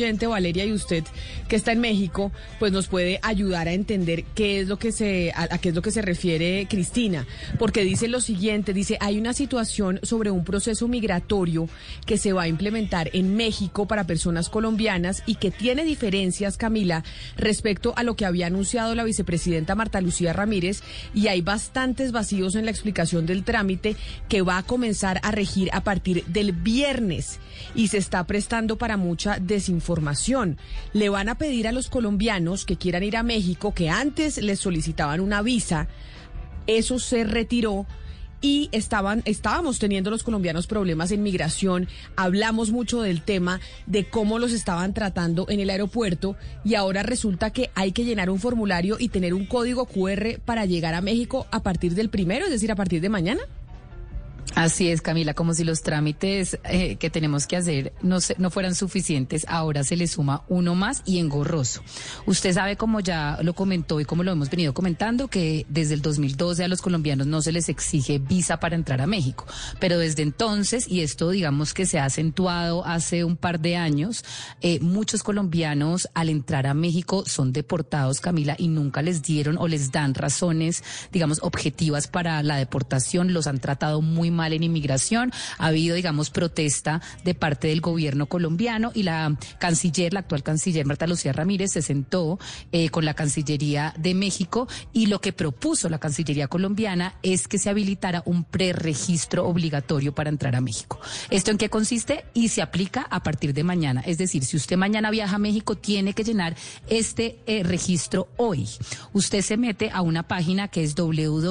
oyente Valeria y usted que está en México, pues nos puede ayudar a entender qué es lo que se a, qué es lo que se refiere Cristina, porque dice lo siguiente, dice, hay una situación sobre un proceso migratorio que se va a implementar en México para personas colombianas y que tiene diferencias, Camila, respecto a lo que había anunciado la vicepresidenta Marta Lucía Ramírez. Y hay bastantes vacíos en la explicación del trámite que va a comenzar a regir a partir del viernes y se está prestando para mucha desinformación información. Le van a pedir a los colombianos que quieran ir a México, que antes les solicitaban una visa, eso se retiró y estaban, estábamos teniendo los colombianos problemas en migración. Hablamos mucho del tema de cómo los estaban tratando en el aeropuerto y ahora resulta que hay que llenar un formulario y tener un código QR para llegar a México a partir del primero, es decir, a partir de mañana. Así es, Camila, como si los trámites eh, que tenemos que hacer no, no fueran suficientes, ahora se le suma uno más y engorroso. Usted sabe, como ya lo comentó y como lo hemos venido comentando, que desde el 2012 a los colombianos no se les exige visa para entrar a México, pero desde entonces, y esto digamos que se ha acentuado hace un par de años, eh, muchos colombianos al entrar a México son deportados, Camila, y nunca les dieron o les dan razones, digamos, objetivas para la deportación, los han tratado muy mal en inmigración. Ha habido, digamos, protesta de parte del gobierno colombiano y la canciller, la actual canciller Marta Lucía Ramírez, se sentó eh, con la Cancillería de México y lo que propuso la Cancillería colombiana es que se habilitara un preregistro obligatorio para entrar a México. ¿Esto en qué consiste? Y se aplica a partir de mañana. Es decir, si usted mañana viaja a México, tiene que llenar este eh, registro hoy. Usted se mete a una página que es www.inm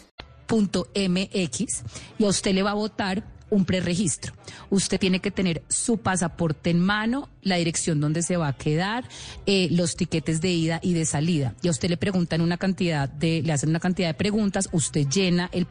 MX y a usted le va a votar un preregistro. Usted tiene que tener su pasaporte en mano, la dirección donde se va a quedar, eh, los tiquetes de ida y de salida. Y a usted le preguntan una cantidad de, le hacen una cantidad de preguntas, usted llena el,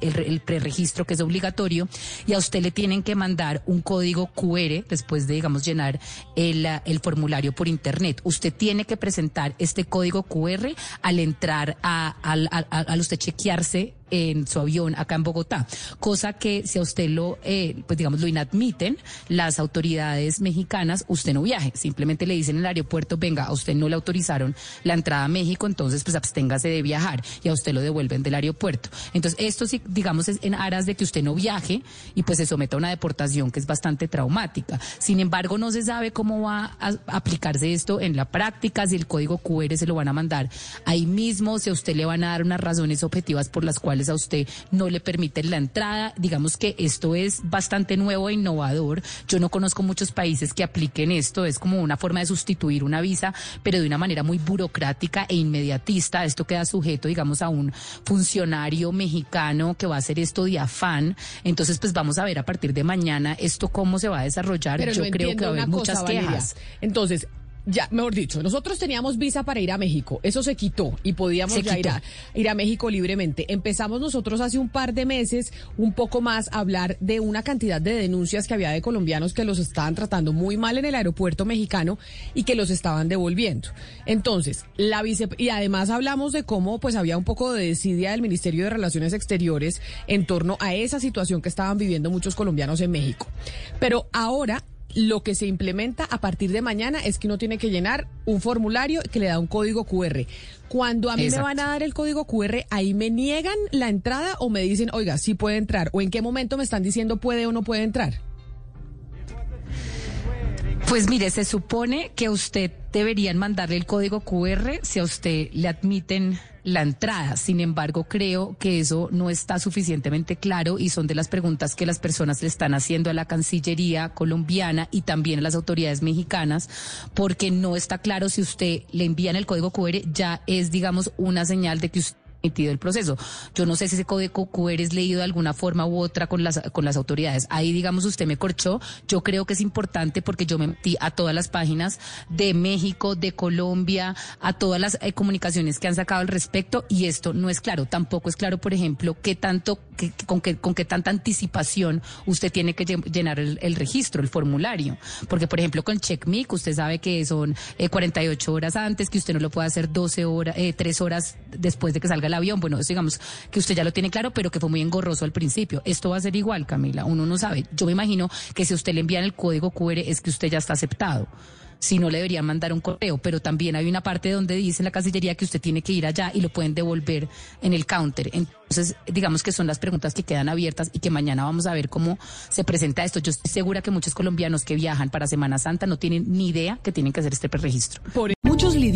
el, preregistro que es obligatorio y a usted le tienen que mandar un código QR después de, digamos, llenar el, el formulario por internet. Usted tiene que presentar este código QR al entrar a, al, al usted chequearse en su avión acá en Bogotá, cosa que si a usted lo, eh, pues digamos, lo inadmiten las autoridades mexicanas, usted no viaje, simplemente le dicen en el aeropuerto, venga, a usted no le autorizaron la entrada a México, entonces pues absténgase de viajar y a usted lo devuelven del aeropuerto. Entonces esto sí, digamos, es en aras de que usted no viaje y pues se someta a una deportación que es bastante traumática. Sin embargo, no se sabe cómo va a aplicarse esto en la práctica, si el código QR se lo van a mandar ahí mismo, si a usted le van a dar unas razones objetivas por las cuales a usted no le permiten la entrada. Digamos que esto es bastante nuevo e innovador. Yo no conozco muchos países que apliquen esto. Es como una forma de sustituir una visa, pero de una manera muy burocrática e inmediatista. Esto queda sujeto, digamos, a un funcionario mexicano que va a hacer esto de afán. Entonces, pues vamos a ver a partir de mañana esto cómo se va a desarrollar. Yo creo que va a haber muchas quejas. Entonces, ya, mejor dicho, nosotros teníamos visa para ir a México, eso se quitó y podíamos ir, a, ir a México libremente. Empezamos nosotros hace un par de meses, un poco más, a hablar de una cantidad de denuncias que había de colombianos que los estaban tratando muy mal en el aeropuerto mexicano y que los estaban devolviendo. Entonces, la vice, y además hablamos de cómo pues había un poco de desidia del Ministerio de Relaciones Exteriores en torno a esa situación que estaban viviendo muchos colombianos en México. Pero ahora lo que se implementa a partir de mañana es que uno tiene que llenar un formulario que le da un código QR. Cuando a mí me van a dar el código QR, ahí me niegan la entrada o me dicen, oiga, sí puede entrar. O en qué momento me están diciendo puede o no puede entrar. Pues mire, se supone que a usted deberían mandarle el código QR si a usted le admiten la entrada. Sin embargo, creo que eso no está suficientemente claro y son de las preguntas que las personas le están haciendo a la Cancillería colombiana y también a las autoridades mexicanas, porque no está claro si usted le envían el código QR, ya es, digamos, una señal de que usted el proceso. Yo no sé si ese código QR es leído de alguna forma u otra con las, con las autoridades. Ahí, digamos, usted me corchó. Yo creo que es importante porque yo me metí a todas las páginas de México, de Colombia, a todas las eh, comunicaciones que han sacado al respecto y esto no es claro. Tampoco es claro, por ejemplo, qué tanto, con, qué, con qué tanta anticipación usted tiene que llenar el, registro, el formulario. Porque, por ejemplo, con CheckMic, usted sabe que son 48 eh, horas antes, que usted no lo puede hacer 12 horas, eh, 3 horas después de que salga el avión. Bueno, digamos que usted ya lo tiene claro, pero que fue muy engorroso al principio. Esto va a ser igual, Camila. Uno no sabe. Yo me imagino que si usted le envían el código QR es que usted ya está aceptado si no le deberían mandar un correo, pero también hay una parte donde dice en la casillería que usted tiene que ir allá y lo pueden devolver en el counter. Entonces, digamos que son las preguntas que quedan abiertas y que mañana vamos a ver cómo se presenta esto. Yo estoy segura que muchos colombianos que viajan para Semana Santa no tienen ni idea que tienen que hacer este preregistro. Muchos